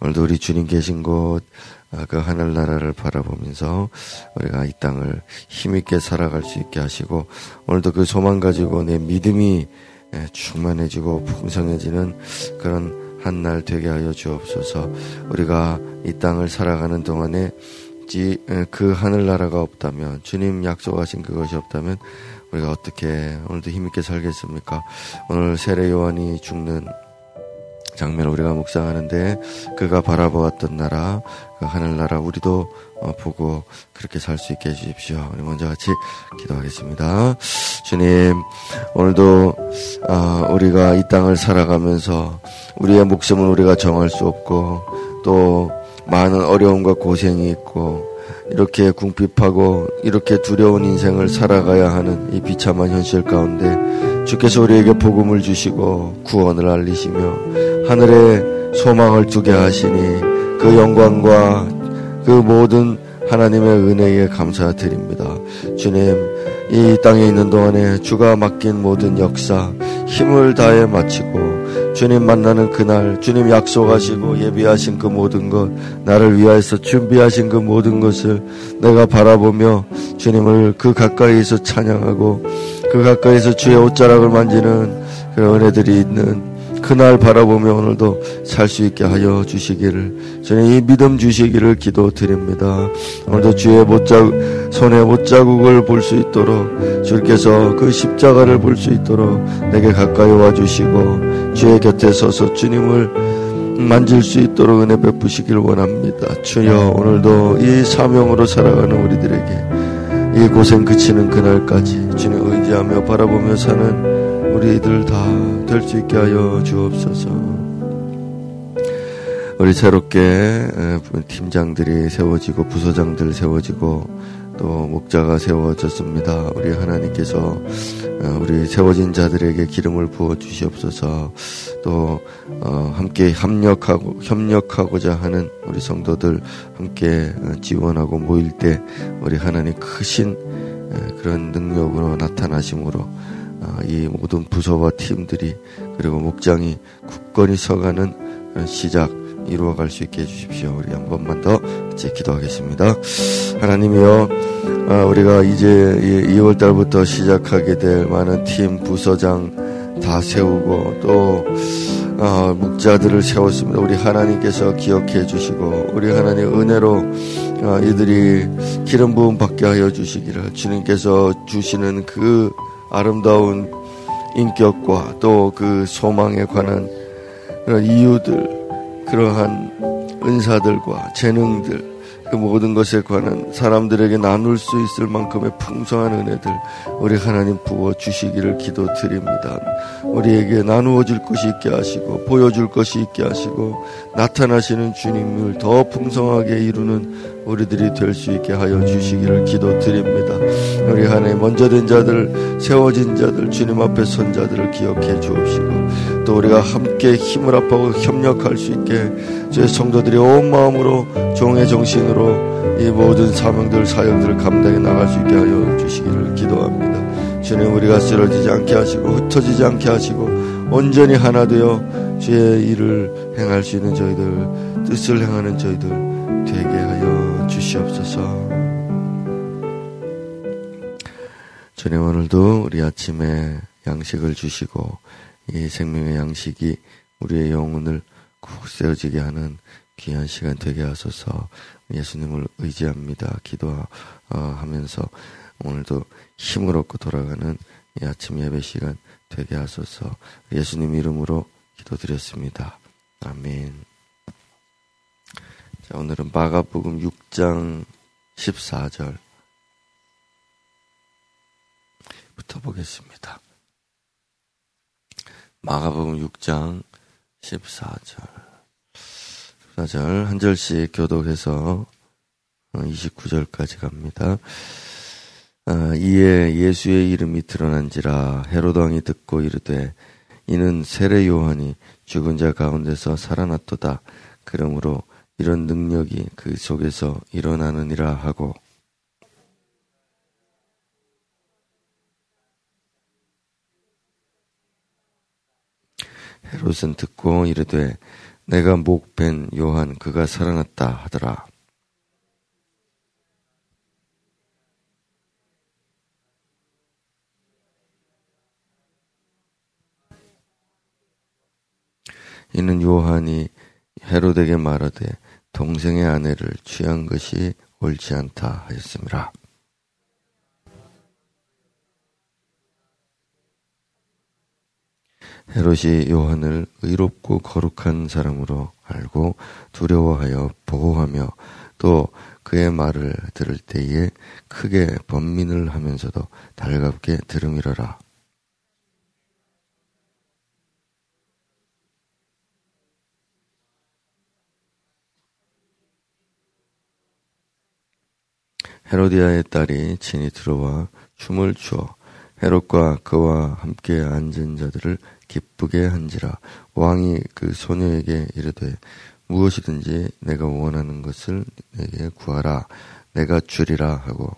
오늘도 우리 주님 계신 곳, 아, 그 하늘나라를 바라보면서 우리가 이 땅을 힘있게 살아갈 수 있게 하시고 오늘도 그 소망 가지고 내 믿음이 예, 충만해지고 풍성해지는 그런 한 날 되게 하여 주옵소서 우리가 이 땅을 살아가는 동안에 예, 그 하늘나라가 없다면 주님 약속하신 그것이 없다면 우리가 어떻게 오늘도 힘있게 살겠습니까? 오늘 세례 요한이 죽는 장면을 우리가 묵상하는데 그가 바라보았던 나라, 그 하늘나라 우리도 어, 보고 그렇게 살 수 있게 해주십시오. 우리 먼저 같이 기도하겠습니다. 주님, 오늘도 어, 우리가 이 땅을 살아가면서 우리의 목숨은 우리가 정할 수 없고 또 많은 어려움과 고생이 있고 이렇게 궁핍하고 이렇게 두려운 인생을 살아가야 하는 이 비참한 현실 가운데 주께서 우리에게 복음을 주시고 구원을 알리시며 하늘에 소망을 두게 하시니 그 영광과 그 모든 하나님의 은혜에 감사드립니다. 주님, 이 땅에 있는 동안에 주가 맡긴 모든 역사 힘을 다해 마치고 주님 만나는 그날 주님 약속하시고 예비하신 그 모든 것 나를 위하여서 준비하신 그 모든 것을 내가 바라보며 주님을 그 가까이에서 찬양하고 그 가까이서 주의 옷자락을 만지는 그 은혜들이 있는 그날 바라보며 오늘도 살 수 있게 하여 주시기를 저는 이 믿음 주시기를 기도드립니다. 오늘도 주의 못자 손에 못자국을 볼 수 있도록 주께서 그 십자가를 볼 수 있도록 내게 가까이 와 주시고 주의 곁에 서서 주님을 만질 수 있도록 은혜 베푸시길 원합니다. 주여 오늘도 이 사명으로 살아가는 우리들에게 이 고생 그치는 그날까지 주님 의지하며 바라보며 사는 우리들 다 될 수 있게 하여 주옵소서. 우리 새롭게 팀장들이 세워지고 부서장들 세워지고 또 목자가 세워졌습니다. 우리 하나님께서 어, 우리 세워진 자들에게 기름을 부어 주시옵소서. 또 어, 함께 협력하고 협력하고자 하는 우리 성도들 함께 어, 지원하고 모일 때 우리 하나님 크신 그런 능력으로 나타나심으로 이 모든 부서와 팀들이 그리고 목장이 굳건히 서가는 시작 이루어갈 수 있게 해주십시오. 우리 한 번만 더 같이 기도하겠습니다. 하나님이여, 아, 우리가 이제 2월 달부터 시작하게 될 많은 팀, 부서장 다 세우고 또 어, 묵자들을 세웠습니다. 우리 하나님께서 기억해 주시고 우리 하나님 은혜로 어, 이들이 기름 부음 받게 하여 주시기를 주님께서 주시는 그 아름다운 인격과 또 그 소망에 관한 그런 이유들 그러한 은사들과 재능들 그 모든 것에 관한 사람들에게 나눌 수 있을 만큼의 풍성한 은혜들 우리 하나님 부어 주시기를 기도드립니다. 우리에게 나누어 줄 것이 있게 하시고 보여줄 것이 있게 하시고 나타나시는 주님을 더 풍성하게 이루는 우리들이 될 수 있게 하여 주시기를 기도드립니다. 우리 하나님 먼저 된 자들 세워진 자들 주님 앞에 선 자들을 기억해 주옵시고 또 우리가 함께 힘을 합하고 협력할 수 있게 저희 성도들이 온 마음으로 종의 정신으로 이 모든 사명들 사역들을 감당해 나갈 수 있게 하여 주시기를 기도합니다. 주님 우리가 쓰러지지 않게 하시고 흩어지지 않게 하시고 온전히 하나 되어 주의 일을 행할 수 있는 저희들 뜻을 행하는 저희들 되게 하여 주시옵소서. 주님 오늘도 우리 아침에 양식을 주시고 이 생명의 양식이 우리의 영혼을 꼭 세워지게 하는 귀한 시간 되게 하소서 예수님을 의지합니다. 기도하면서 오늘도 힘을 얻고 돌아가는 이 아침 예배 시간 되게 하소서 예수님 이름으로 기도드렸습니다. 아멘. 자, 오늘은 마가복음 6장 14절 부터 보겠습니다. 마가복음 6장 14절. 14절 한 절씩 교독해서 29절까지 갑니다. 아, 이에 예수의 이름이 드러난지라 헤로드 왕이 듣고 이르되 이는 세례 요한이 죽은 자 가운데서 살아났도다. 그러므로 이런 능력이 그 속에서 일어나느니라 하고 헤롯은 듣고 이르되 내가 목벤 요한 그가 살아났다 하더라. 이는 요한이 헤로데게 말하되 동생의 아내를 취한 것이 옳지 않다 하였습니다. 헤롯이 요한을 의롭고 거룩한 사람으로 알고 두려워하여 보호하며 또 그의 말을 들을 때에 크게 번민을 하면서도 달갑게 들음이러라. 헤로디아의 딸이 친히 들어와 춤을 추어 헤롯과 그와 함께 앉은 자들을 기쁘게 한지라. 왕이 그 소녀에게 이르되 무엇이든지 내가 원하는 것을 내게 구하라. 내가 주리라 하고.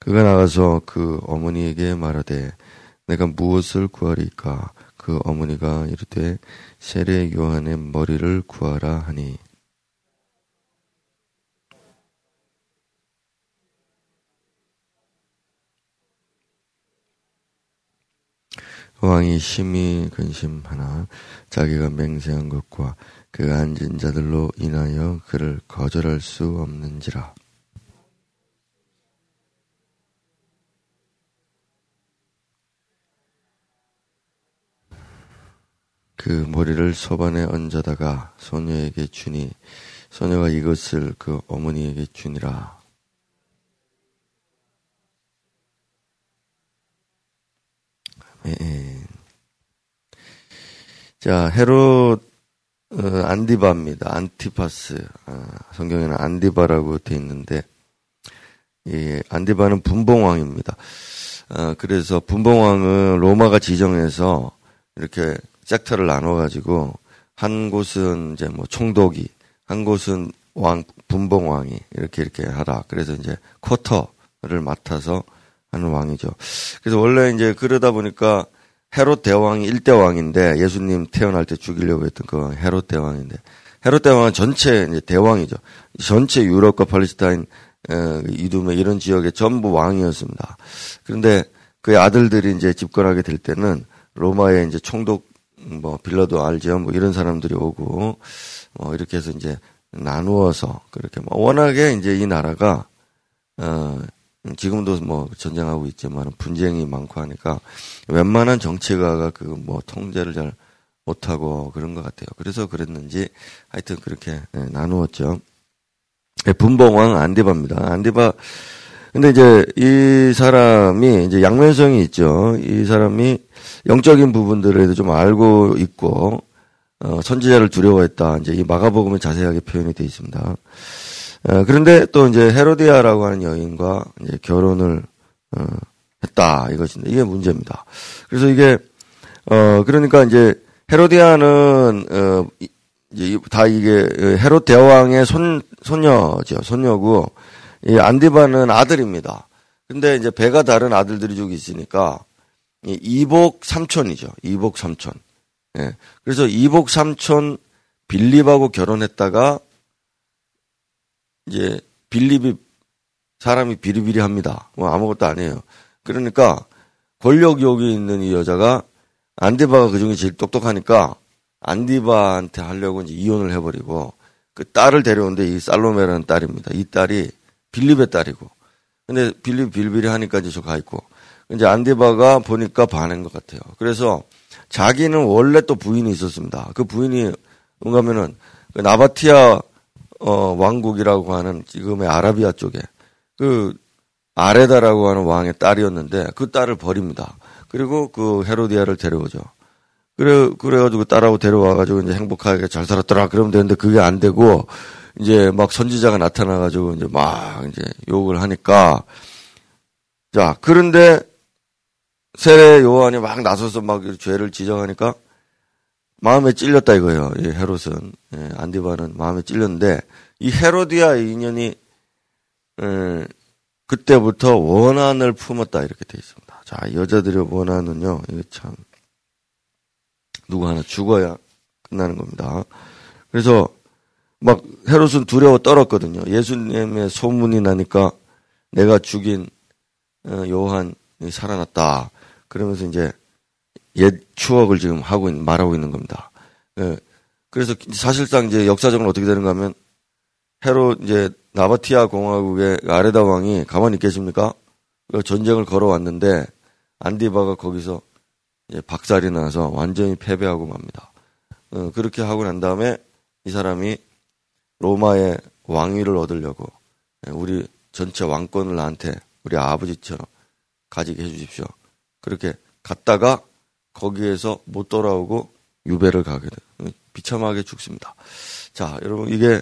그가 나가서 그 어머니에게 말하되 내가 무엇을 구하리까? 그 어머니가 이르되 세례 요한의 머리를 구하라 하니 왕이 심히 근심하나 자기가 맹세한 것과 그 앉은 자들로 인하여 그를 거절할 수 없는지라. 그 머리를 소반에 얹어다가 소녀에게 주니 소녀가 이것을 그 어머니에게 주니라. 아멘. 자, 헤롯 어, 안디바입니다. 안티파스. 아, 성경에는 안디바라고 되어 있는데 이 안디바는 분봉왕입니다. 아, 그래서 분봉왕은 로마가 지정해서 이렇게 섹터를 나눠 가지고 한 곳은 이제 뭐 총독이, 한 곳은 왕 분봉왕이 이렇게 이렇게 하라. 그래서 이제 쿼터를 맡아서 하는 왕이죠. 그래서 원래 이제 그러다 보니까 헤롯 대왕이 일대 왕인데 예수님 태어날 때 죽이려고 했던 그 헤롯 대왕인데 헤롯 대왕은 전체 이제 대왕이죠. 전체 유럽과 팔레스타인, 이두메 이런 지역의 전부 왕이었습니다. 그런데 그의 아들들이 이제 집권하게 될 때는 로마의 이제 총독 뭐 빌라도 알죠. 뭐 이런 사람들이 오고 뭐 이렇게 해서 이제 나누어서 그렇게 뭐 워낙에 이제 이 나라가 어 지금도 뭐 전쟁하고 있지만 분쟁이 많고 하니까 웬만한 정치가가 그 뭐 통제를 잘 못하고 그런 것 같아요. 그래서 그랬는지 하여튼 그렇게 네, 나누었죠. 네, 분봉왕 안디바입니다. 안디바 근데 이제 이 사람이 이제 양면성이 있죠. 이 사람이 영적인 부분들에도 좀 알고 있고 어, 선지자를 두려워했다. 이제 이 마가복음에 자세하게 표현이 되어 있습니다. 어, 그런데 또 이제 헤로디아라고 하는 여인과 이제 결혼을 어, 했다 이것인데 이게 문제입니다. 그래서 이게 어 그러니까 이제 헤로디아는 어 이제 다 이게 헤롯 대왕의 손 손녀죠 손녀고 이 안디바는 아들입니다. 근데 이제 배가 다른 아들들이 쭉 있으니까 이복 삼촌이죠. 이복 삼촌. 예. 그래서 이복 삼촌 빌립하고 결혼했다가 이제 빌립이 사람이 비리비리합니다. 뭐 아무것도 아니에요. 그러니까 권력 욕이 있는 이 여자가 안디바가 그 중에 제일 똑똑하니까 안디바한테 하려고 이제 이혼을 해버리고 그 딸을 데려오는데 이 살로메라는 딸입니다. 이 딸이 빌립의 딸이고. 근데 빌립 빌비리 하니까 이제 저가 있고. 이제 안디바가 보니까 반한 것 같아요. 그래서 자기는 원래 또 부인이 있었습니다. 그 부인이 뭔가면은 그 나바티아 어, 왕국이라고 하는 지금의 아라비아 쪽에 그 아레다라고 하는 왕의 딸이었는데 그 딸을 버립니다. 그리고 그 헤로디아를 데려오죠. 그래 그래가지고 딸하고 데려와가지고 이제 행복하게 잘 살았더라 그러면 되는데 그게 안 되고 이제 막 선지자가 나타나가지고 이제 막 이제 욕을 하니까 자 그런데 세례 요한이 막 나서서 막 죄를 지적하니까 마음에 찔렸다 이거예요. 이 헤롯은 예, 안디바는 마음에 찔렸는데 이 헤로디아 인연이 예, 그때부터 원한을 품었다 이렇게 돼 있습니다. 자, 여자들의 원한은요, 이거 참 누구 하나 죽어야 끝나는 겁니다. 그래서 막 헤롯은 두려워 떨었거든요. 예수님의 소문이 나니까 내가 죽인 어, 요한이 살아났다. 그러면서 이제 옛 추억을 지금 하고 있는, 말하고 있는 겁니다. 예. 그래서 사실상 이제 역사적으로 어떻게 되는가 하면 헤롯 이제 나바티아 공화국의 아레다 왕이 가만히 있겠습니까? 그 전쟁을 걸어왔는데 안디바가 거기서 박살이 나서 완전히 패배하고 맙니다. 어, 그렇게 하고 난 다음에 이 사람이 로마의 왕위를 얻으려고 예, 우리 전체 왕권을 나한테 우리 아버지처럼 가지게 해주십시오. 그렇게 갔다가 거기에서 못 돌아오고 유배를 가게 돼요. 비참하게 죽습니다. 자, 여러분 이게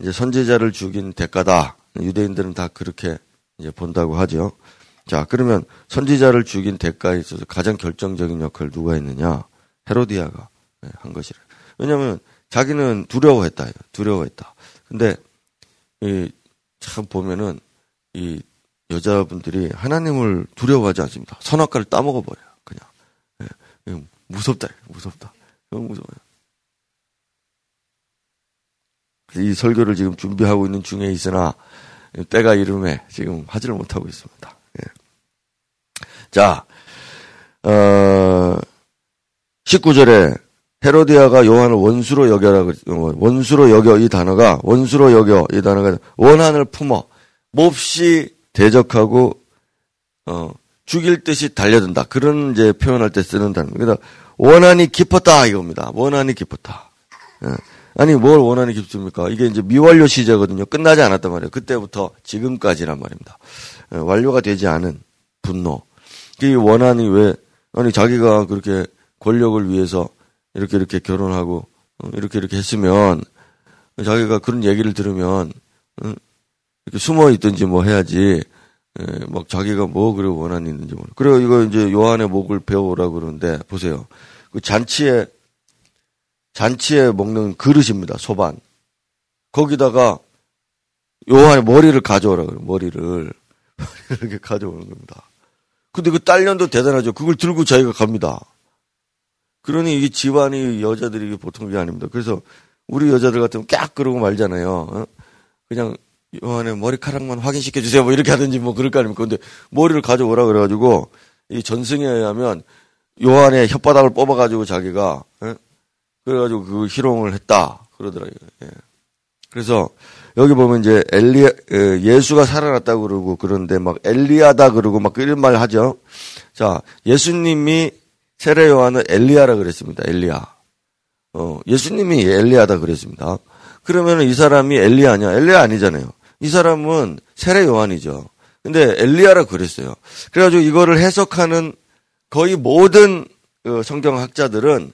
이제 선제자를 죽인 대가다. 유대인들은 다 그렇게 이제 본다고 하죠. 자, 그러면 선지자를 죽인 대가에 있어서 가장 결정적인 역할을 누가 했느냐? 헤로디아가 네, 한 것이래. 왜냐하면 자기는 두려워했다. 두려워했다. 근데 이 참 보면은 이 여자분들이 하나님을 두려워하지 않습니다. 선악과를 따먹어 버려요. 무섭다. 무섭다. 너무 무서워요. 이 설교를 지금 준비하고 있는 중에 있으나 때가 이름에 지금 하지를 못하고 있습니다. 예. 자, 어, 19절에 헤로디아가 요한을 원수로 여겨라 원수로 여겨 이 단어가 원수로 여겨 이 단어가 원한을 품어 몹시 대적하고 어 죽일 듯이 달려든다 그런 이제 표현할 때 쓰는 단어. 그러니까 원한이 깊었다 이겁니다. 원한이 깊었다. 예. 아니 뭘 원한이 깊습니까? 이게 이제 미완료 시제거든요. 끝나지 않았단 말이에요. 그때부터 지금까지란 말입니다. 예, 완료가 되지 않은 분노. 이 원한이 왜 아니 자기가 그렇게 권력을 위해서 이렇게 이렇게 결혼하고 어, 이렇게 이렇게 했으면 자기가 그런 얘기를 들으면 어, 이렇게 숨어 있든지 뭐 해야지 예, 막 자기가 뭐 그래 원한이 있는지 모르. 그리고 이거 이제 요한의 목을 배우라 그러는데 보세요. 그 잔치에 잔치에 먹는 그릇입니다. 소반. 거기다가 요한의 머리를 가져오라 그래요. 머리를 이렇게 가져오는 겁니다. 근데 그 딸년도 대단하죠. 그걸 들고 자기가 갑니다. 그러니 이 집안이 여자들이 보통 게 아닙니다. 그래서 우리 여자들 같으면 깍 그러고 말잖아요. 어? 그냥 요한의 머리카락만 확인시켜 주세요. 뭐 이렇게 하든지 뭐 그럴 거 아닙니까? 근데 머리를 가져오라 그래가지고 이 전승에 의하면 요한의 혓바닥을 뽑아가지고 자기가 예? 그래가지고 그 희롱을 했다 그러더라고요. 예. 그래서 여기 보면 이제 엘리 예수가 살아났다고 그러고 그런데 막 엘리야다 그러고 막 이런 말 하죠. 자 예수님이 세례 요한은 엘리야라 그랬습니다. 엘리야. 어 예수님이 엘리야다 그랬습니다. 그러면 이 사람이 엘리야냐? 엘리야 아니잖아요. 이 사람은 세례 요한이죠. 근데 엘리야라 그랬어요. 그래가지고 이거를 해석하는 거의 모든 어, 성경학자들은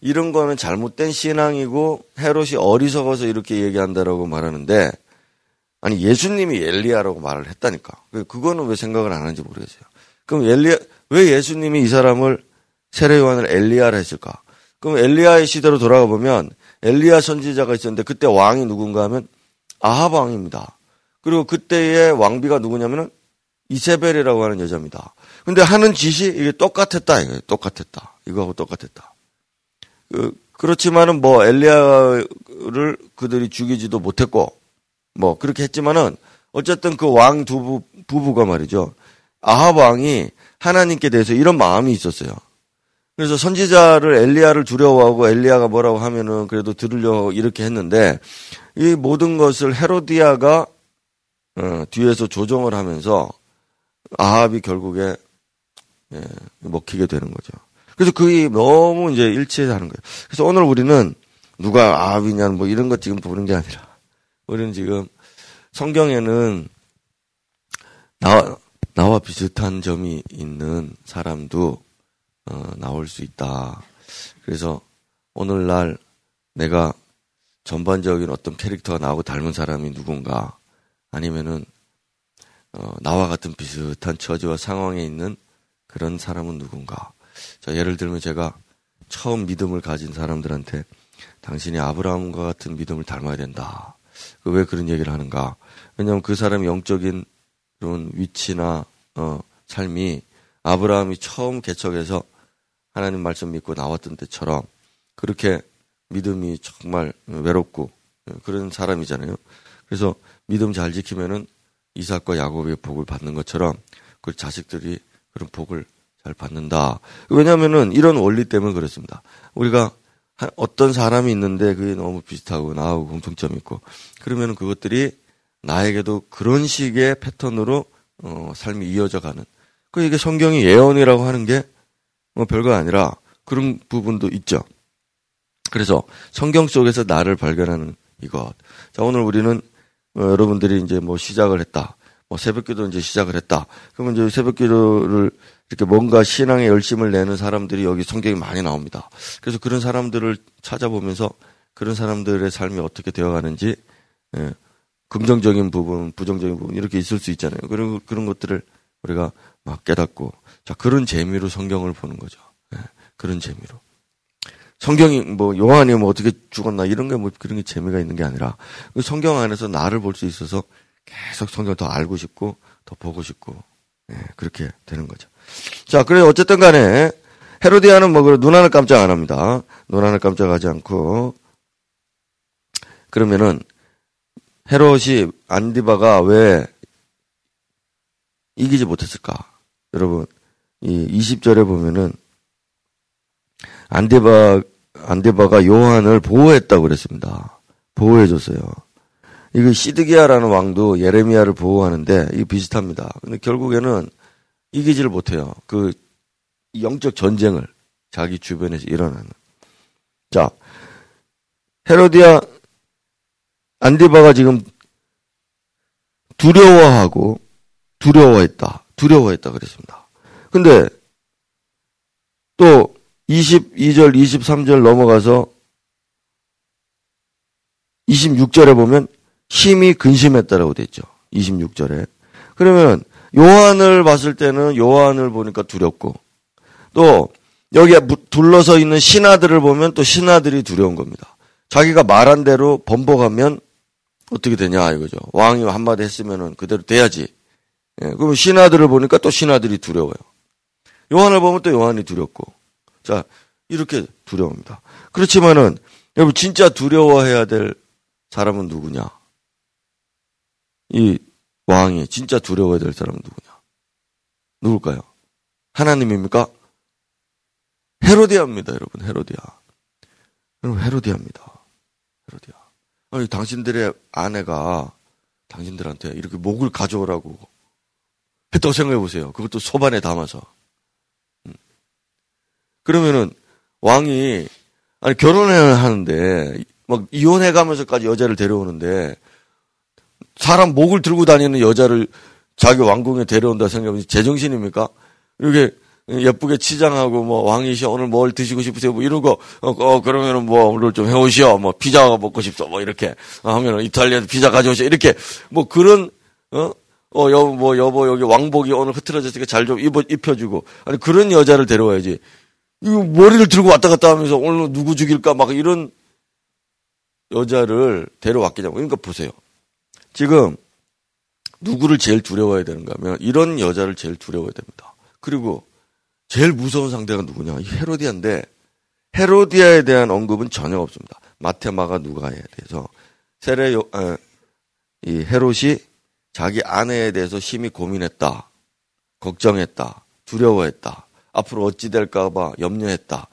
이런 거는 잘못된 신앙이고 헤롯이 어리석어서 이렇게 얘기한다라고 말하는데 아니 예수님이 엘리야라고 말을 했다니까. 그, 그거는 왜 생각을 안 하는지 모르겠어요. 그럼 엘리야 왜 예수님이 이 사람을 세례 요한을 엘리야라 했을까? 그럼 엘리야의 시대로 돌아가 보면 엘리야 선지자가 있었는데 그때 왕이 누군가 하면 아합 왕입니다. 그리고 그때의 왕비가 누구냐면은 이세벨이라고 하는 여자입니다. 근데 하는 짓이 이게 똑같았다. 이거 똑같았다. 이거하고 똑같았다. 그, 그렇지만은 뭐 엘리야를 그들이 죽이지도 못했고 뭐 그렇게 했지만은 어쨌든 그 왕 두 부 부부가 말이죠. 아합 왕이 하나님께 대해서 이런 마음이 있었어요. 그래서 선지자를 엘리야를 두려워하고 엘리야가 뭐라고 하면은 그래도 들으려 이렇게 했는데 이 모든 것을 헤로디아가 어, 뒤에서 조정을 하면서 아합이 결국에 예, 먹히게 되는 거죠. 그래서 그게 너무 이제 일치하는 거예요. 그래서 오늘 우리는 누가 아합이냐 뭐 이런 것 지금 보는 게 아니라 우리는 지금 성경에는 나와, 나와 비슷한 점이 있는 사람도 어, 나올 수 있다. 그래서 오늘날 내가 전반적인 어떤 캐릭터가 나하고 닮은 사람이 누군가 아니면은 어, 나와 같은 비슷한 처지와 상황에 있는 그런 사람은 누군가 자, 예를 들면 제가 처음 믿음을 가진 사람들한테 당신이 아브라함과 같은 믿음을 닮아야 된다. 그왜 그런 얘기를 하는가? 왜냐하면 그 사람이 영적인 그런 위치나 어, 삶이 아브라함이 처음 개척해서 하나님 말씀 믿고 나왔던 때처럼 그렇게 믿음이 정말 외롭고 그런 사람이잖아요. 그래서 믿음 잘 지키면은 이삭과 야곱의 복을 받는 것처럼 그 자식들이 그런 복을 잘 받는다. 왜냐하면은 이런 원리 때문에 그렇습니다. 우리가 어떤 사람이 있는데 그게 너무 비슷하고 나하고 공통점이 있고 그러면은 그것들이 나에게도 그런 식의 패턴으로 어, 삶이 이어져 가는. 그 이게 성경이 예언이라고 하는 게 뭐 별거 아니라 그런 부분도 있죠. 그래서 성경 속에서 나를 발견하는 이것. 자, 오늘 우리는 어, 여러분들이 이제 뭐 시작을 했다. 뭐 새벽기도 이제 시작을 했다. 그러면 이제 새벽기도를 이렇게 뭔가 신앙에 열심을 내는 사람들이 여기 성경이 많이 나옵니다. 그래서 그런 사람들을 찾아보면서 그런 사람들의 삶이 어떻게 되어가는지 예, 긍정적인 부분, 부정적인 부분 이렇게 있을 수 있잖아요. 그런 그런 것들을 우리가 막 깨닫고 자 그런 재미로 성경을 보는 거죠. 예, 그런 재미로. 성경이 뭐 요한이 뭐 어떻게 죽었나 이런 게 뭐 그런 게 재미가 있는 게 아니라 그 성경 안에서 나를 볼 수 있어서 계속 성경을 더 알고 싶고 더 보고 싶고 예, 그렇게 되는 거죠. 자, 그래 어쨌든 간에 헤로디아는 뭐 눈 하나 깜짝 안 합니다. 눈 하나 깜짝하지 않고 그러면은 헤롯이 안디바가 왜 이기지 못했을까? 여러분, 이 20절에 보면은 안디바 안디바가 요한을 보호했다고 그랬습니다. 보호해줬어요. 이거 시드기야라는 왕도 예레미야를 보호하는데 이게 비슷합니다. 근데 결국에는 이기지를 못해요. 그 영적 전쟁을 자기 주변에서 일어나는. 자, 헤로디아 안디바가 지금 두려워하고 두려워했다. 두려워했다 그랬습니다. 근데 또 22절, 23절 넘어가서 26절에 보면 힘이 근심했다라고 됐죠. 26절에. 그러면 요한을 봤을 때는 요한을 보니까 두렵고 또 여기에 둘러서 있는 신하들을 보면 또 신하들이 두려운 겁니다. 자기가 말한 대로 번복하면 어떻게 되냐 이거죠. 왕이 한마디 했으면은 그대로 돼야지. 예, 그러면 신하들을 보니까 또 신하들이 두려워요. 요한을 보면 또 요한이 두렵고. 자, 이렇게 두려웁니다. 그렇지만은 여러분 진짜 두려워해야 될 사람은 누구냐? 이 왕이 진짜 두려워야 될 사람은 누구냐? 누굴까요? 하나님입니까? 헤로디아입니다, 여러분. 헤로디아. 여러분, 헤로디아입니다. 헤로디아. 아니, 당신들의 아내가 당신들한테 이렇게 목을 가져오라고 또 생각해 보세요. 그것도 소반에 담아서. 음. 그러면은 왕이 아니 결혼을 하는데 막 이혼해 가면서까지 여자를 데려오는데 사람 목을 들고 다니는 여자를 자기 왕궁에 데려온다 생각하면 제정신입니까? 이렇게 예쁘게 치장하고 뭐 왕이시여 오늘 뭘 드시고 싶으세요? 뭐 이런 거 어, 어 그러면은 뭐 오늘 좀 해오시오 뭐 피자 먹고 싶소 뭐 이렇게 하면은 이탈리아에서 피자 가져오시오 이렇게 뭐 그런 어? 어, 여보, 뭐, 여보, 여기 왕복이 오늘 흐트러졌으니까 잘 좀 입어, 입혀주고. 아니, 그런 여자를 데려와야지. 이거 머리를 들고 왔다 갔다 하면서 오늘 누구 죽일까 막 이런 여자를 데려왔겠냐고. 그러니까 보세요. 지금 누구를 제일 두려워해야 되는가 하면 이런 여자를 제일 두려워해야 됩니다. 그리고 제일 무서운 상대가 누구냐? 이 헤로디아인데 헤로디아에 대한 언급은 전혀 없습니다. 마테마가 누가에 대해서 세례 요, 아, 이 헤롯이 자기 아내에 대해서 심히 고민했다. 걱정했다. 두려워했다. 앞으로 어찌 될까봐 염려했다.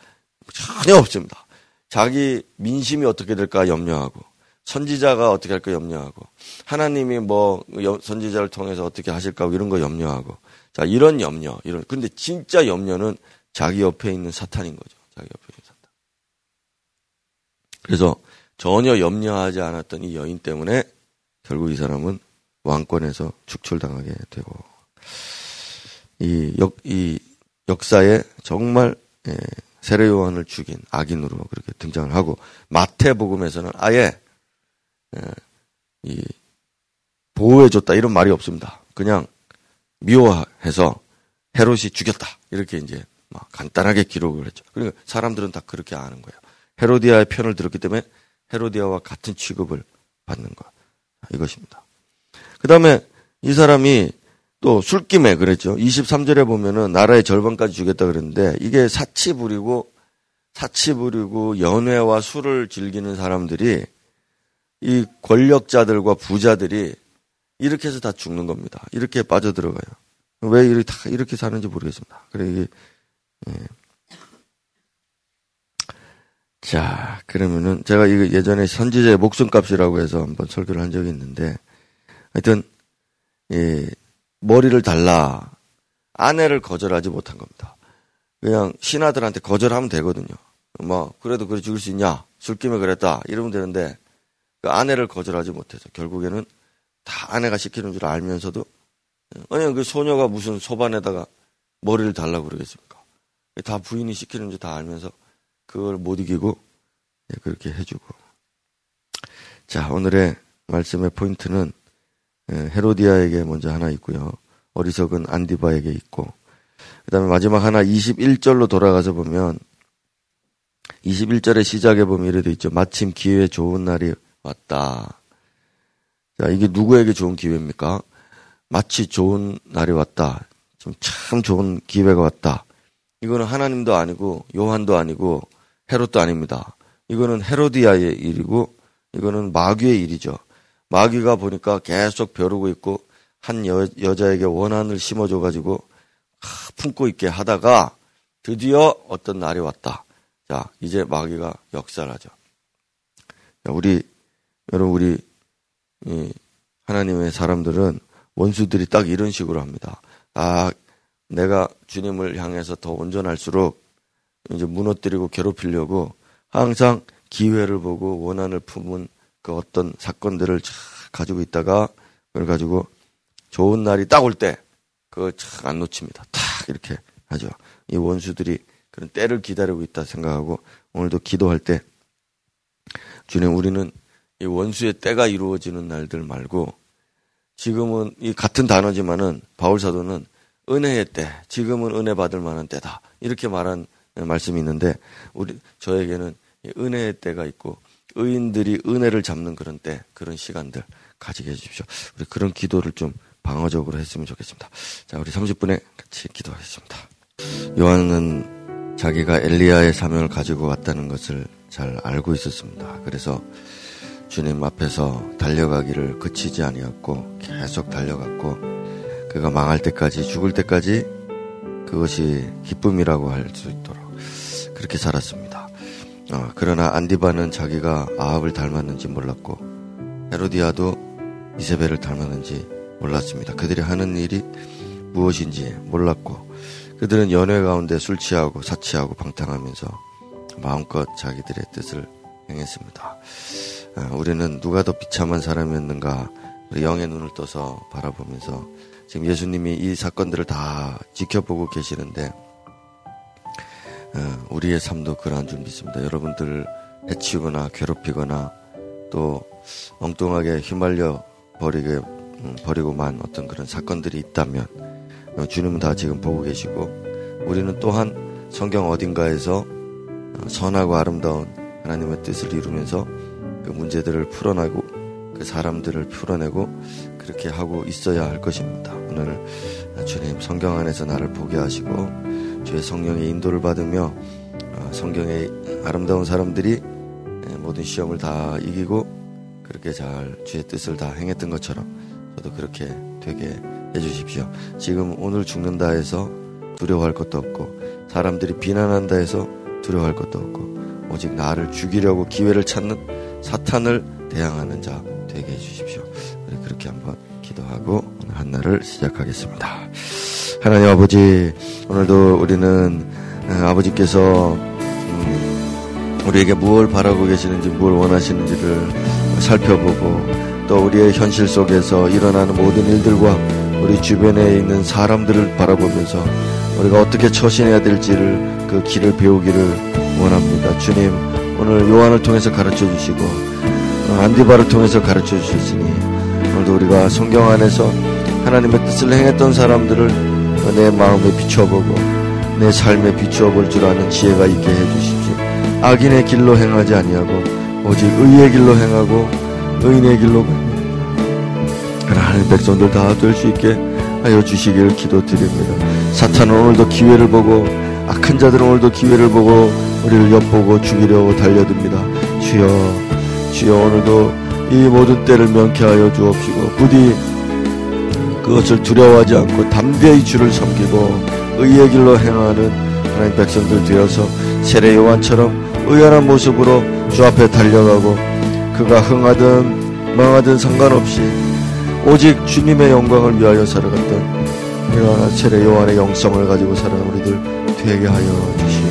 전혀 없습니다. 자기 민심이 어떻게 될까 염려하고 선지자가 어떻게 할까 염려하고 하나님이 뭐 선지자를 통해서 어떻게 하실까 이런 거 염려하고 자 이런 염려 이런 근데 진짜 염려는 자기 옆에 있는 사탄인 거죠 자기 옆에 있는 사탄 그래서 전혀 염려하지 않았던 이 여인 때문에 결국 이 사람은 왕권에서 축출당하게 되고 이 역 이 역사에 정말 예, 세례 요한을 죽인 악인으로 그렇게 등장을 하고 마태복음에서는 아예 예, 이 보호해줬다 이런 말이 없습니다. 그냥 미워해서 헤롯이 죽였다 이렇게 이제 막 간단하게 기록을 했죠. 그러니까 사람들은 다 그렇게 아는 거예요. 헤로디아의 편을 들었기 때문에 헤로디아와 같은 취급을 받는 것 이것입니다. 그 다음에 이 사람이 또 술김에 그랬죠. 23절에 보면은 나라의 절반까지 주겠다 그랬는데 이게 사치 부리고 사치 부리고 연회와 술을 즐기는 사람들이 이 권력자들과 부자들이 이렇게 해서 다 죽는 겁니다. 이렇게 빠져들어가요. 왜 이렇게 다 이렇게 사는지 모르겠습니다. 그래 이게 예. 자 그러면은 제가 이거 예전에 선지자의 목숨값이라고 해서 한번 설교를 한 적이 있는데 하여튼 예, 머리를 달라 아내를 거절하지 못한 겁니다. 그냥 신하들한테 거절하면 되거든요. 뭐 그래도 그래 죽을 수 있냐 술김에 그랬다 이러면 되는데 그 아내를 거절하지 못해서 결국에는 다 아내가 시키는 줄 알면서도 아니 그 소녀가 무슨 소반에다가 머리를 달라고 그러겠습니까? 다 부인이 시키는 줄 다 알면서 그걸 못 이기고 그렇게 해주고 자 오늘의 말씀의 포인트는 헤로디아에게 먼저 하나 있고요. 어리석은 안디바에게 있고 그 다음에 마지막 하나 21절로 돌아가서 보면 21절의 시작에 보면 이래 돼 있죠. 마침 기회 좋은 날이 왔다. 자, 이게 누구에게 좋은 기회입니까? 마치 좋은 날이 왔다. 좀 참 좋은 기회가 왔다. 이거는 하나님도 아니고 요한도 아니고 헤롯도 아닙니다. 이거는 헤로디아의 일이고 이거는 마귀의 일이죠. 마귀가 보니까 계속 벼르고 있고 한 여, 여자에게 원한을 심어줘 가지고 품고 있게 하다가 드디어 어떤 날이 왔다. 자, 이제 마귀가 역살하죠. 우리, 여러분, 우리, 하나님의 사람들은 원수들이 딱 이런 식으로 합니다. 아, 내가 주님을 향해서 더 온전할수록 이제 무너뜨리고 괴롭히려고 항상 기회를 보고 원한을 품은 그 어떤 사건들을 가지고 있다가 그걸 가지고 좋은 날이 딱 올 때 그거 안 놓칩니다. 탁 이렇게 하죠. 이 원수들이 그런 때를 기다리고 있다 생각하고 오늘도 기도할 때 주님 우리는 이 원수의 때가 이루어지는 날들 말고 지금은 이 같은 단어지만은 바울 사도는 은혜의 때, 지금은 은혜 받을 만한 때다. 이렇게 말한 말씀이 있는데 우리 저에게는 은혜의 때가 있고 의인들이 은혜를 잡는 그런 때, 그런 시간들 가지게 해 주십시오. 우리 그런 기도를 좀 방어적으로 했으면 좋겠습니다. 자, 우리 30분에 같이 기도하겠습니다. 요한은 자기가 엘리야의 사명을 가지고 왔다는 것을 잘 알고 있었습니다. 그래서 주님 앞에서 달려가기를 그치지 아니었고 계속 달려갔고 그가 망할 때까지 죽을 때까지 그것이 기쁨이라고 할 수 있도록 그렇게 살았습니다. 어, 그러나 안디바는 자기가 아합을 닮았는지 몰랐고 헤로디아도 이세벨을 닮았는지 몰랐습니다. 그들이 하는 일이 무엇인지 몰랐고 그들은 연회 가운데 술 취하고 사치하고 방탕하면서 마음껏 자기들의 뜻을 행했습니다. 아, 우리는 누가 더 비참한 사람이었는가 우리 영의 눈을 떠서 바라보면서 지금 예수님이 이 사건들을 다 지켜보고 계시는데 어, 우리의 삶도 그러한 줄 믿습니다. 여러분들 해치거나 괴롭히거나 또 엉뚱하게 휘말려 버리게 음, 버리고만 어떤 그런 사건들이 있다면 어, 주님은 다 지금 보고 계시고 우리는 또한 성경 어딘가에서 어, 선하고 아름다운 하나님의 뜻을 이루면서 그 문제들을 풀어내고 그 사람들을 풀어내고 그렇게 하고 있어야 할 것입니다. 오늘 주님 성경 안에서 나를 보게 하시고 주의 성령의 인도를 받으며 어, 성경의 아름다운 사람들이 모든 시험을 다 이기고 그렇게 잘 주의 뜻을 다 행했던 것처럼 저도 그렇게 되게 해주십시오. 지금 오늘 죽는다 해서 두려워할 것도 없고 사람들이 비난한다 해서 두려워할 것도 없고 오직 나를 죽이려고 기회를 찾는 사탄을 대항하는 자 되게 해주십시오. 그렇게 한번 기도하고 오늘 한 날을 시작하겠습니다. 하나님 아버지 오늘도 우리는 어, 아버지께서 음, 우리에게 무엇을 바라고 계시는지 무엇을 원하시는지를 살펴보고 또 우리의 현실 속에서 일어나는 모든 일들과 우리 주변에 있는 사람들을 바라보면서 우리가 어떻게 처신해야 될지를 그 길을 배우기를 원합니다. 주님, 오늘 요한을 통해서 가르쳐 주시고 어, 안디바를 통해서 가르쳐 주셨으니 오늘도 우리가 성경 안에서 하나님의 뜻을 행했던 사람들을 내 마음에 비춰보고 내 삶에 비추어 볼 줄 아는 지혜가 있게 해 주십시오. 악인의 길로 행하지 아니하고 오직 의의 길로 행하고 의인의 길로 하나님 백성들 다 될 수 있게 하여 주시기를 기도드립니다. 사탄은 오늘도 기회를 보고 악한 자들은 오늘도 기회를 보고 우리를 엿보고 죽이려고 달려듭니다. 주여 주여 오늘도 이 모든 때를 명쾌하여 주옵시고 부디 그것을 두려워하지 않고 담대히 주를 섬기고 의의 길로 행하는 하나님 백성들 되어서 세례 요한처럼 의연한 모습으로 주 앞에 달려가고 그가 흥하든 망하든 상관없이 오직 주님의 영광을 위하여 살아갔던 이러한 세례 요한의 영성을 가지고 살아가는 우리들 되게 하여 주시옵소서.